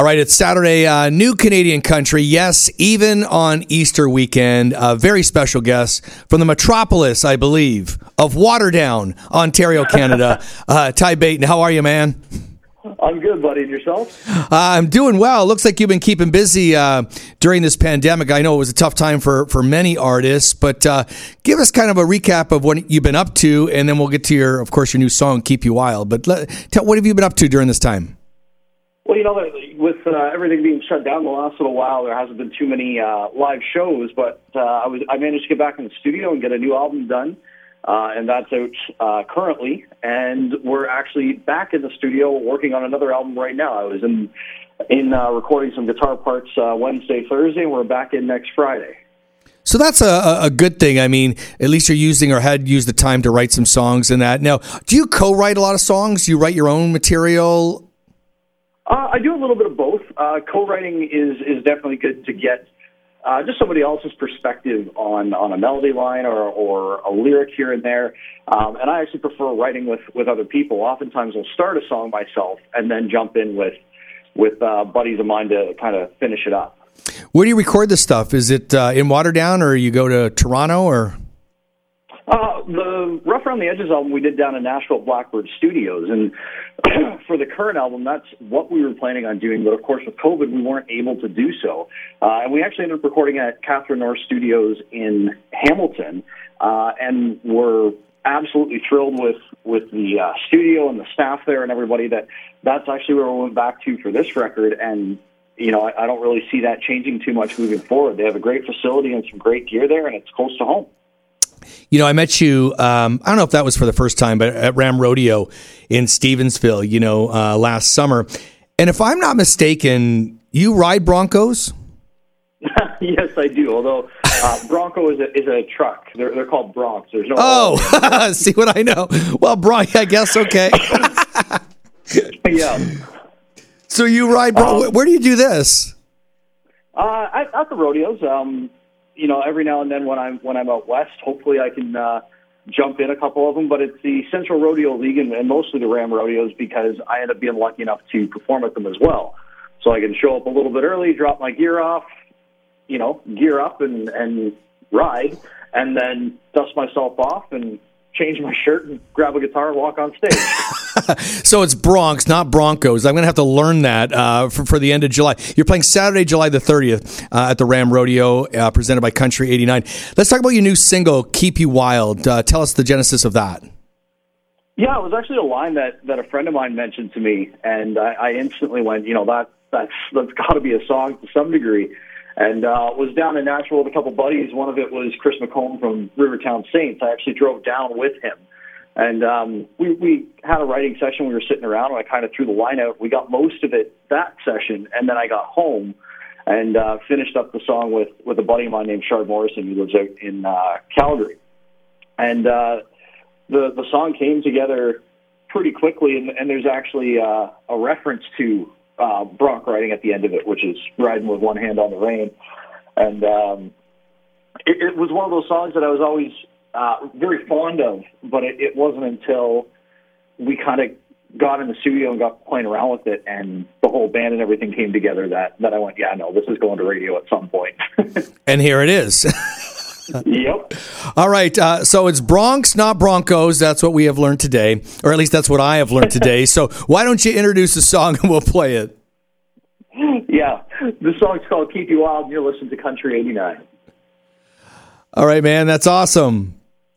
All right, it's Saturday, uh, new Canadian country. Yes, even on Easter weekend, a very special guest from the metropolis, I believe, of Waterdown, Ontario, Canada. uh, Ty Baton, how are you, man? I'm good, buddy. And yourself? Uh, I'm doing well. Looks like you've been keeping busy uh, during this pandemic. I know it was a tough time for, for many artists, but uh, give us kind of a recap of what you've been up to, and then we'll get to your, of course, your new song, "Keep You Wild." But let, tell, what have you been up to during this time? Well, you know, with uh, everything being shut down the last little while, there hasn't been too many uh, live shows. But uh, I was I managed to get back in the studio and get a new album done, uh, and that's out uh, currently. And we're actually back in the studio working on another album right now. I was in in uh, recording some guitar parts uh, Wednesday, Thursday, and we're back in next Friday. So that's a, a good thing. I mean, at least you're using or had used the time to write some songs and that. Now, do you co-write a lot of songs? Do you write your own material? Uh, I do a little bit of both. Uh, co-writing is is definitely good to get uh, just somebody else's perspective on on a melody line or or a lyric here and there. Um, and I actually prefer writing with with other people. Oftentimes, I'll start a song myself and then jump in with with uh, buddies of mine to kind of finish it up. Where do you record this stuff? Is it uh, in Waterdown, or you go to Toronto, or? Uh, Rough Around the Edges album we did down in Nashville Blackbird Studios, and for the current album, that's what we were planning on doing. But of course, with COVID, we weren't able to do so, uh, and we actually ended up recording at Catherine North Studios in Hamilton, uh, and we're absolutely thrilled with with the uh, studio and the staff there and everybody. That that's actually where we went back to for this record, and you know, I, I don't really see that changing too much moving forward. They have a great facility and some great gear there, and it's close to home. You know, I met you. Um, I don't know if that was for the first time, but at Ram Rodeo in Stevensville. You know, uh, last summer, and if I'm not mistaken, you ride Broncos. yes, I do. Although uh, Bronco is a is a truck. They're they're called Broncs. There's no. Oh, see what I know. Well, Bronc, I guess okay. yeah. So you ride. Bron- Um, Where do you do this? Uh, at, at the rodeos, um, you know, every now and then when I'm when I'm out west, hopefully I can uh, jump in a couple of them. But it's the Central Rodeo League and, and mostly the Ram rodeos because I end up being lucky enough to perform at them as well. So I can show up a little bit early, drop my gear off, you know, gear up and and ride, and then dust myself off and change my shirt and grab a guitar and walk on stage. So it's Broncs, not Broncos. I'm going to have to learn that uh, for, for the end of July. You're playing Saturday, July the 30th uh, at the Ram Rodeo, uh, presented by Country 89. Let's talk about your new single, Keep You Wild. Uh, tell us the genesis of that. Yeah, it was actually a line that that a friend of mine mentioned to me, and I, I instantly went, you know, that that's that's got to be a song to some degree. And uh, was down in Nashville with a couple buddies. One of it was Chris McComb from Rivertown Saints. I actually drove down with him, and um, we we had a writing session. We were sitting around, and I kind of threw the line out. We got most of it that session, and then I got home and uh, finished up the song with with a buddy of mine named Shard Morrison, who lives out in uh, Calgary. And uh, the the song came together pretty quickly, and, and there's actually uh, a reference to uh, Bronc riding at the end of it, which is riding with one hand on the rein. And um, it, it was one of those songs that I was always uh, very fond of, but it, it wasn't until we kind of got in the studio and got playing around with it, and the whole band and everything came together that that I went, yeah, no, this is going to radio at some point. And here it is. yep. All right. Uh, so it's Broncs, not Broncos. That's what we have learned today, or at least that's what I have learned today. so why don't you introduce the song and we'll play it? Yeah. The song's called Keep You Wild, and you're listening to Country 89. All right, man. That's awesome.